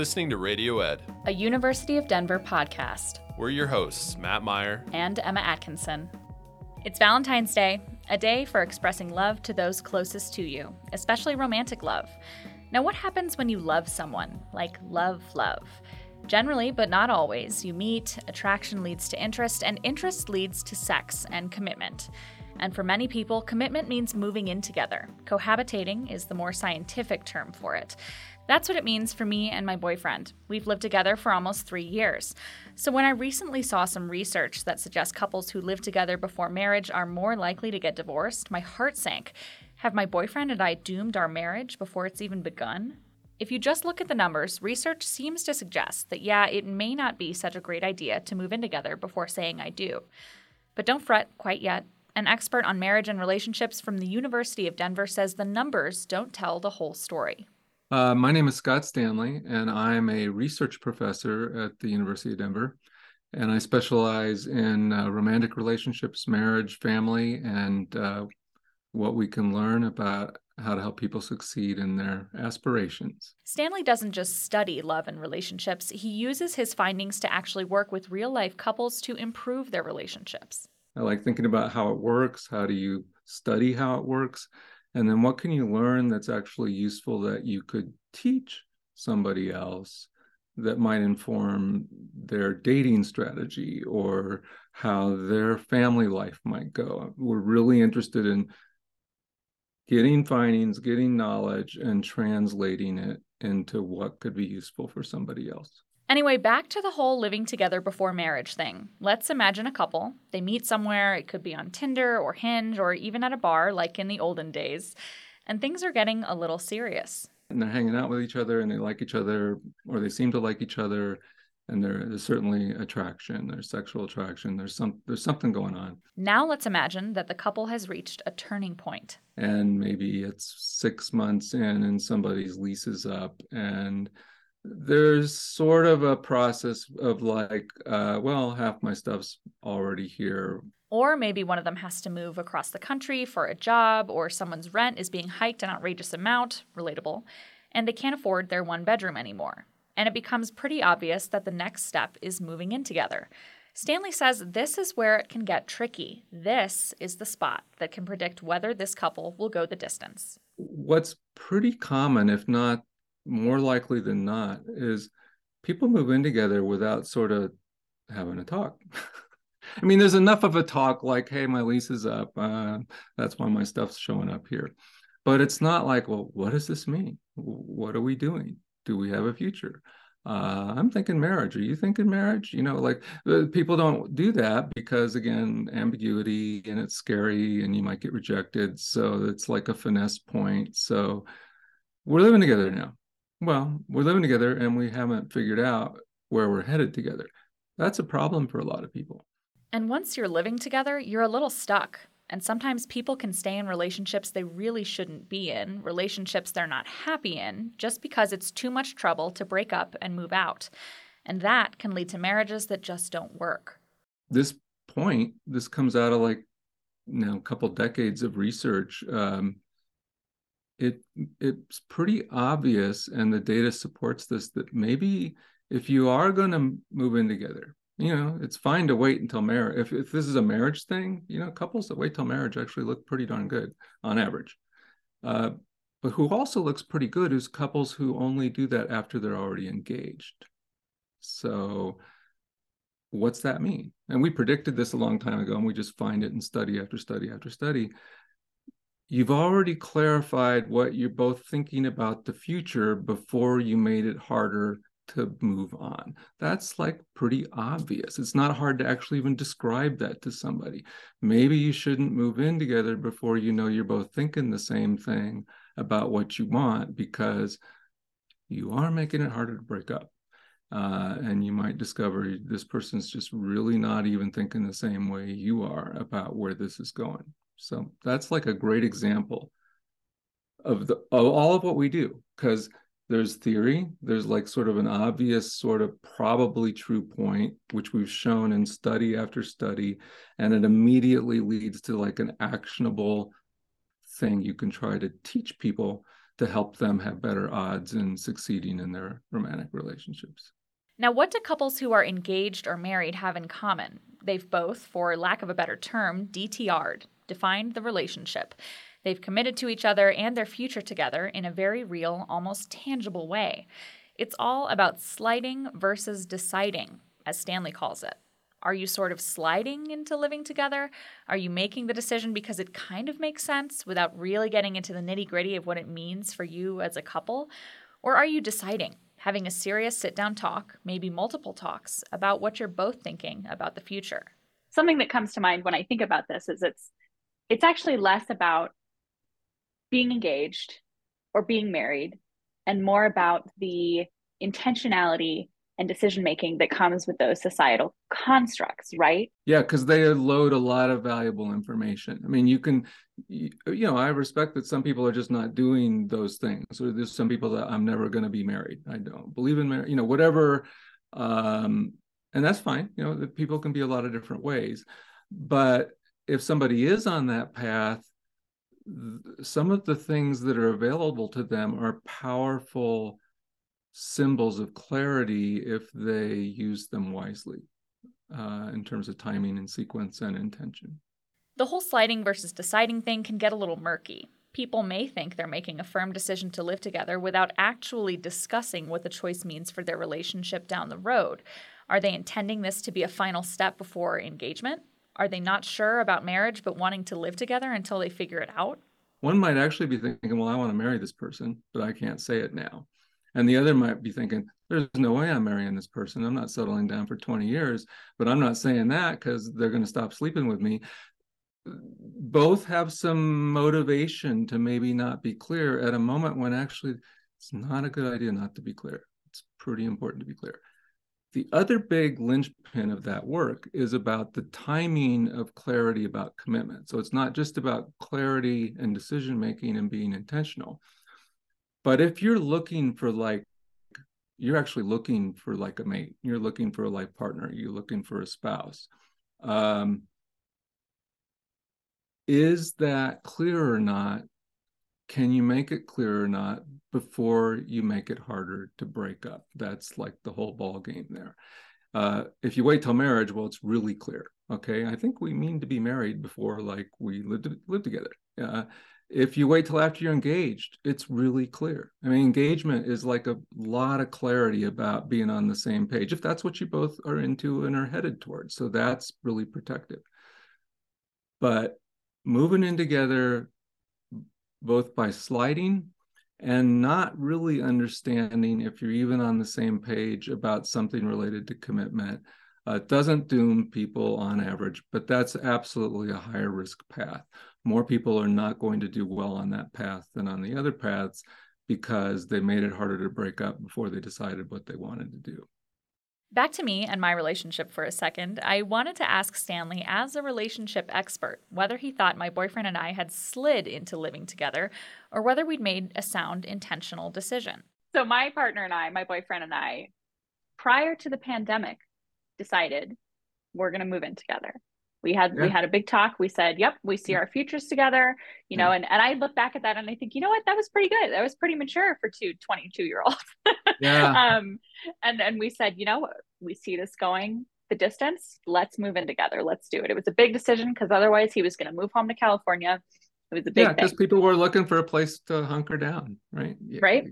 listening to Radio Ed, a University of Denver podcast. We're your hosts, Matt Meyer and Emma Atkinson. It's Valentine's Day, a day for expressing love to those closest to you, especially romantic love. Now, what happens when you love someone? Like love, love. Generally, but not always, you meet, attraction leads to interest, and interest leads to sex and commitment. And for many people, commitment means moving in together. Cohabitating is the more scientific term for it. That's what it means for me and my boyfriend. We've lived together for almost three years. So, when I recently saw some research that suggests couples who live together before marriage are more likely to get divorced, my heart sank. Have my boyfriend and I doomed our marriage before it's even begun? If you just look at the numbers, research seems to suggest that, yeah, it may not be such a great idea to move in together before saying I do. But don't fret quite yet. An expert on marriage and relationships from the University of Denver says the numbers don't tell the whole story. Uh, my name is Scott Stanley, and I'm a research professor at the University of Denver. And I specialize in uh, romantic relationships, marriage, family, and uh, what we can learn about how to help people succeed in their aspirations. Stanley doesn't just study love and relationships, he uses his findings to actually work with real life couples to improve their relationships. I like thinking about how it works. How do you study how it works? and then what can you learn that's actually useful that you could teach somebody else that might inform their dating strategy or how their family life might go we're really interested in getting findings getting knowledge and translating it into what could be useful for somebody else Anyway, back to the whole living together before marriage thing. Let's imagine a couple. They meet somewhere, it could be on Tinder or Hinge or even at a bar like in the olden days, and things are getting a little serious. And they're hanging out with each other and they like each other or they seem to like each other and there, there's certainly attraction there's sexual attraction there's some there's something going on now let's imagine that the couple has reached a turning point. point and maybe it's six months in and somebody's lease is up and there's sort of a process of like uh, well half my stuff's already here or maybe one of them has to move across the country for a job or someone's rent is being hiked an outrageous amount relatable and they can't afford their one bedroom anymore and it becomes pretty obvious that the next step is moving in together Stanley says this is where it can get tricky. This is the spot that can predict whether this couple will go the distance. What's pretty common, if not more likely than not is people move in together without sort of having a talk. I mean, there's enough of a talk like, hey, my lease is up. Uh, that's why my stuff's showing up here. But it's not like, well, what does this mean? What are we doing? Do we have a future? Uh, I'm thinking marriage. Are you thinking marriage? You know, like people don't do that because, again, ambiguity and it's scary and you might get rejected. So it's like a finesse point. So we're living together now. Well, we're living together and we haven't figured out where we're headed together. That's a problem for a lot of people. And once you're living together, you're a little stuck. And sometimes people can stay in relationships they really shouldn't be in, relationships they're not happy in, just because it's too much trouble to break up and move out. And that can lead to marriages that just don't work. This point, this comes out of like you know a couple decades of research. Um, it it's pretty obvious and the data supports this that maybe if you are going to move in together you know it's fine to wait until marriage if, if this is a marriage thing you know couples that wait till marriage actually look pretty darn good on average. Uh, but who also looks pretty good is couples who only do that after they're already engaged. So what's that mean? And we predicted this a long time ago and we just find it in study after study after study you've already clarified what you're both thinking about the future before you made it harder to move on. That's like pretty obvious. It's not hard to actually even describe that to somebody. Maybe you shouldn't move in together before you know you're both thinking the same thing about what you want because you are making it harder to break up. Uh, and you might discover this person's just really not even thinking the same way you are about where this is going. So that's like a great example of the of all of what we do because there's theory there's like sort of an obvious sort of probably true point which we've shown in study after study and it immediately leads to like an actionable thing you can try to teach people to help them have better odds in succeeding in their romantic relationships. Now, what do couples who are engaged or married have in common? They've both, for lack of a better term, DTR'd, defined the relationship. They've committed to each other and their future together in a very real, almost tangible way. It's all about sliding versus deciding, as Stanley calls it. Are you sort of sliding into living together? Are you making the decision because it kind of makes sense without really getting into the nitty gritty of what it means for you as a couple? Or are you deciding, having a serious sit down talk, maybe multiple talks, about what you're both thinking about the future? Something that comes to mind when I think about this is it's it's actually less about being engaged or being married and more about the intentionality and decision making that comes with those societal constructs right? Yeah because they load a lot of valuable information. I mean you can you, know i respect that some people are just not doing those things or there's some people that i'm never going to be married. I don't believe in marriage you know whatever um and that's fine you know people can be a lot of different ways but if somebody is on that path some of the things that are available to them are powerful symbols of clarity if they use them wisely uh, in terms of timing and sequence and intention. The whole sliding versus deciding thing can get a little murky. People may think they're making a firm decision to live together without actually discussing what the choice means for their relationship down the road. Are they intending this to be a final step before engagement? Are they not sure about marriage but wanting to live together until they figure it out? One might actually be thinking, well, I want to marry this person, but I can't say it now. And the other might be thinking, there's no way I'm marrying this person. I'm not settling down for 20 years, but I'm not saying that because they're going to stop sleeping with me. Both have some motivation to maybe not be clear at a moment when actually it's not a good idea not to be clear. It's pretty important to be clear. The other big linchpin of that work is about the timing of clarity about commitment. So it's not just about clarity and decision making and being intentional. But if you're looking for like, you're actually looking for like a mate, you're looking for a life partner, you're looking for a spouse. Um, is that clear or not? Can you make it clear or not before you make it harder to break up. That's like the whole ball game there. Uh, if you wait till marriage, well, it's really clear. Okay, I think we mean to be married before like we live to, live together. Uh, if you wait till after you're engaged, it's really clear. I mean, engagement is like a lot of clarity about being on the same page, if that's what you both are into and are headed towards. So that's really protective. But moving in together, both by sliding and not really understanding if you're even on the same page about something related to commitment. Uh, doesn't doom people on average, but that's absolutely a higher risk path. More people are not going to do well on that path than on the other paths because they made it harder to break up before they decided what they wanted to do. Back to me and my relationship for a second. I wanted to ask Stanley, as a relationship expert, whether he thought my boyfriend and I had slid into living together or whether we'd made a sound, intentional decision. So, my partner and I, my boyfriend and I, prior to the pandemic, decided we're going to move in together we had yeah. we had a big talk. We said yep we see our futures together you know yeah. and, and i look back at that and i think you know what? That was pretty good. That was pretty mature for two 22 year olds yeah. um and and we said you know we see this going the distance. Let's move in together. Let's do it. It was a big decision because otherwise he was going to move home to california. It was a big yeah because people were looking for a place to hunker down right? Yeah, right?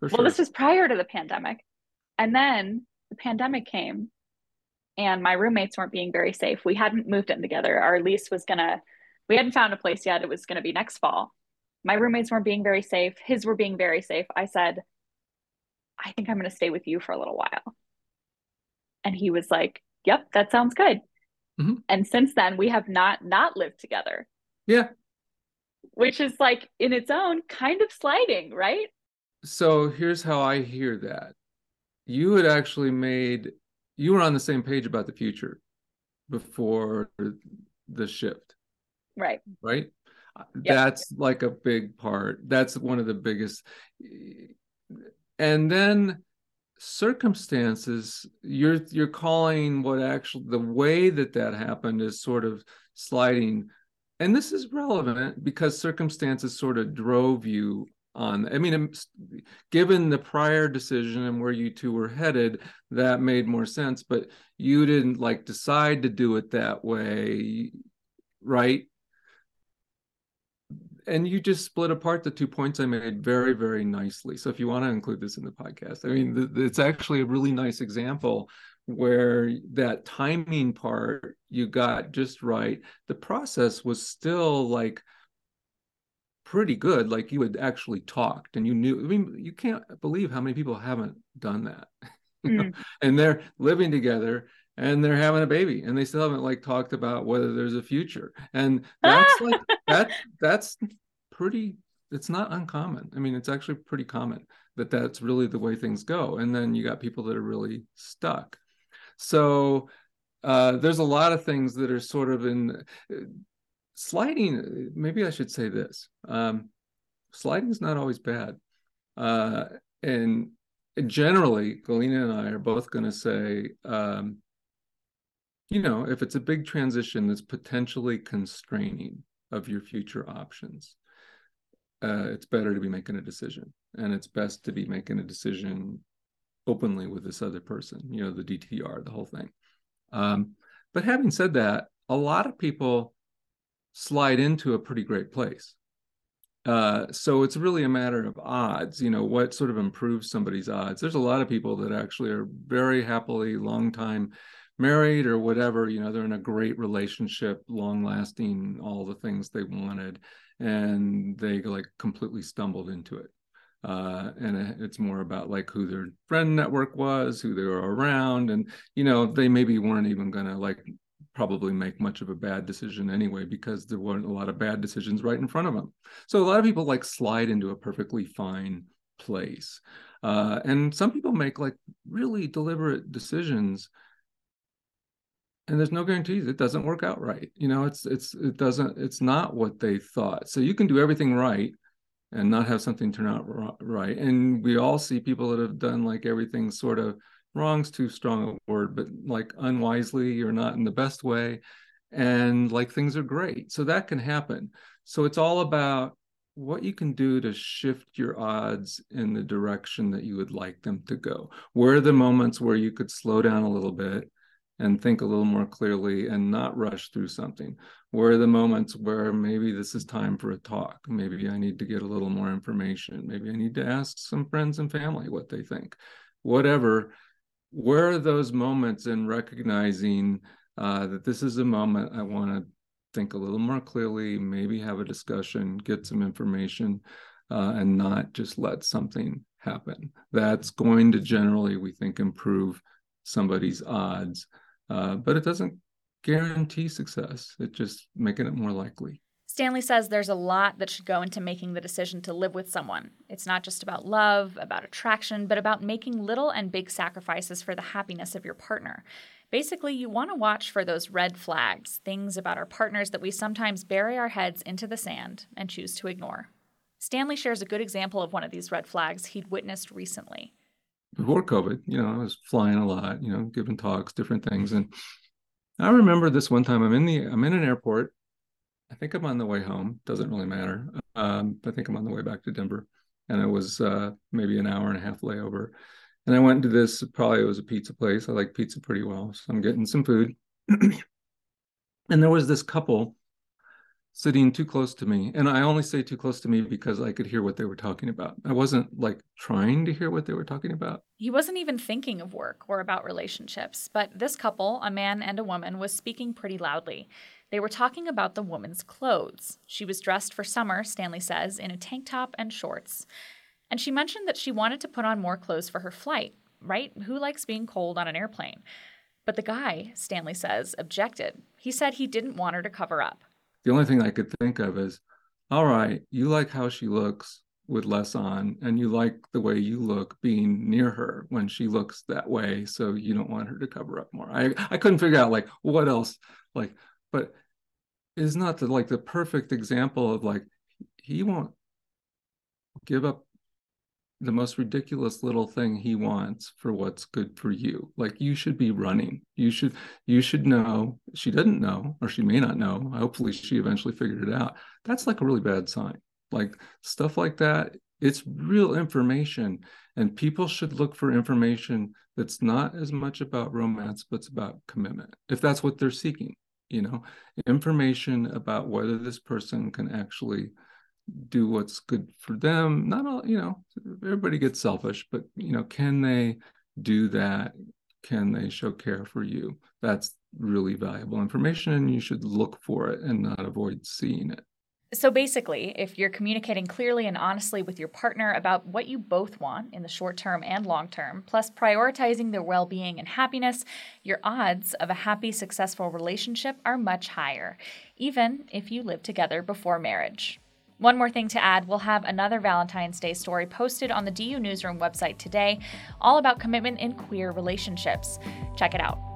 well sure. this was prior to the pandemic. And then the pandemic came and my roommates weren't being very safe. We hadn't moved in together. Our lease was gonna, we hadn't found a place yet. It was gonna be next fall. My roommates weren't being very safe. His were being very safe. I said, I think I'm gonna stay with you for a little while. And he was like, Yep, that sounds good. Mm-hmm. And since then, we have not not lived together. Yeah. Which is like in its own kind of sliding, right? So here's how I hear that. You had actually made you were on the same page about the future before the shift. Right. Right? Yep. that's like a big part. That's one of the biggest and then circumstances you're you're calling what actually the way that that happened is sort of sliding. And this is relevant because circumstances sort of drove you on i mean given the prior decision and where you two were headed that made more sense but you didn't like decide to do it that way right and you just split apart the two points I made very, very nicely. So if you want to include this in the podcast, I mean, it's actually a really nice example where that timing part you got just right. The process was still like pretty good. Like you had actually talked and you knew. I mean, you can't believe how many people haven't done that. Mm. and they're living together and they're having a baby and they still haven't like talked about whether there's a future and that's like that that's pretty it's not uncommon i mean it's actually pretty common that that's really the way things go and then you got people that are really stuck so uh, there's a lot of things that are sort of in sliding maybe i should say this um, sliding is not always bad uh, and generally Galena and i are both going to say um, you know, if it's a big transition that's potentially constraining of your future options, uh, it's better to be making a decision. And it's best to be making a decision openly with this other person, you know, the DTR, the whole thing. Um, but having said that, a lot of people slide into a pretty great place. Uh, so it's really a matter of odds, you know, what sort of improves somebody's odds. There's a lot of people that actually are very happily long time married or whatever you know they're in a great relationship long lasting all the things they wanted and they like completely stumbled into it uh, and it's more about like who their friend network was who they were around and you know they maybe weren't even gonna like probably make much of a bad decision anyway because there weren't a lot of bad decisions right in front of them so a lot of people like slide into a perfectly fine place. Uh, and some people make like really deliberate decisions and there's no guarantees. It doesn't work out right. You know it's it's it doesn't it's not what they thought. So you can do everything right and not have something turn out right. And we all see people that have done like everything sort of wrong's too strong a word but like unwisely or not in the best way and like things are great so that can happen so it's all about what you can do to shift your odds in the direction that you would like them to go where are the moments where you could slow down a little bit and think a little more clearly and not rush through something? Where are the moments where maybe this is time for a talk? Maybe I need to get a little more information. Maybe I need to ask some friends and family what they think. Whatever. Where are those moments in recognizing uh, that this is a moment I want to think a little more clearly, maybe have a discussion, get some information, uh, and not just let something happen? That's going to generally, we think, improve somebody's odds uh, but it doesn't guarantee success. It's just making it more likely. Stanley says there's a lot that should go into making the decision to live with someone. It's not just about love, about attraction, but about making little and big sacrifices for the happiness of your partner. Basically, you want to watch for those red flags, things about our partners that we sometimes bury our heads into the sand and choose to ignore. Stanley shares a good example of one of these red flags he'd witnessed recently before COVID, you know, I was flying a lot, you know, giving talks, different things. And I remember this one time I'm in the I'm in an airport. I think I'm on the way home. Doesn't really matter. Um, I think I'm on the way back to Denver. And it was uh, maybe an hour and a half layover. And I went to this, probably it was a pizza place. I like pizza pretty well. So I'm getting some food. and there was this couple sitting too close to me. And I only say too close to me because I could hear what they were talking about. I wasn't like trying to hear what they were talking about. He wasn't even thinking of work or about relationships, but this couple, a man and a woman, was speaking pretty loudly. They were talking about the woman's clothes. She was dressed for summer, Stanley says, in a tank top and shorts. And she mentioned that she wanted to put on more clothes for her flight, right? Who likes being cold on an airplane? But the guy, Stanley says, objected. He said he didn't want her to cover up the only thing I could think of is, all right, you like how she looks with less on, and you like the way you look being near her when she looks that way, so you don't want her to cover up more. I I couldn't figure out like what else, like, but is not the like the perfect example of like he won't give up the most ridiculous little thing he wants for what's good for you. Like you should be running. You should you should know she didn't know or she may not know. Hopefully she eventually figured it out. That's like a really bad sign. Like stuff like that it's real information and people should look for information that's not as much about romance but it's about commitment if that's what they're seeking you know information about whether this person can actually do what's good for them. Not all you know everybody gets selfish but you know can they do that? Can they show care for you? That's really valuable information and you should look for it and not avoid seeing it so basically, if you're communicating clearly and honestly with your partner about what you both want in the short term and long term, plus prioritizing their well being and happiness, your odds of a happy, successful relationship are much higher, even if you live together before marriage. One more thing to add we'll have another Valentine's Day story posted on the DU Newsroom website today, all about commitment in queer relationships. Check it out.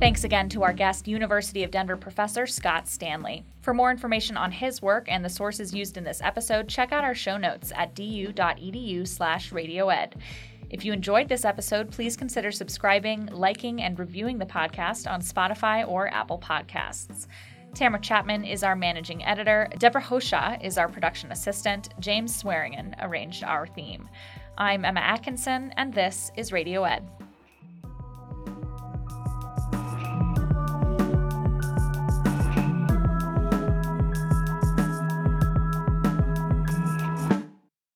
Thanks again to our guest, University of Denver professor Scott Stanley. For more information on his work and the sources used in this episode, check out our show notes at du.edu/radioed. If you enjoyed this episode, please consider subscribing, liking, and reviewing the podcast on Spotify or Apple Podcasts. Tamara Chapman is our managing editor. Deborah Hosha is our production assistant. James Swearingen arranged our theme. I'm Emma Atkinson, and this is Radio Ed.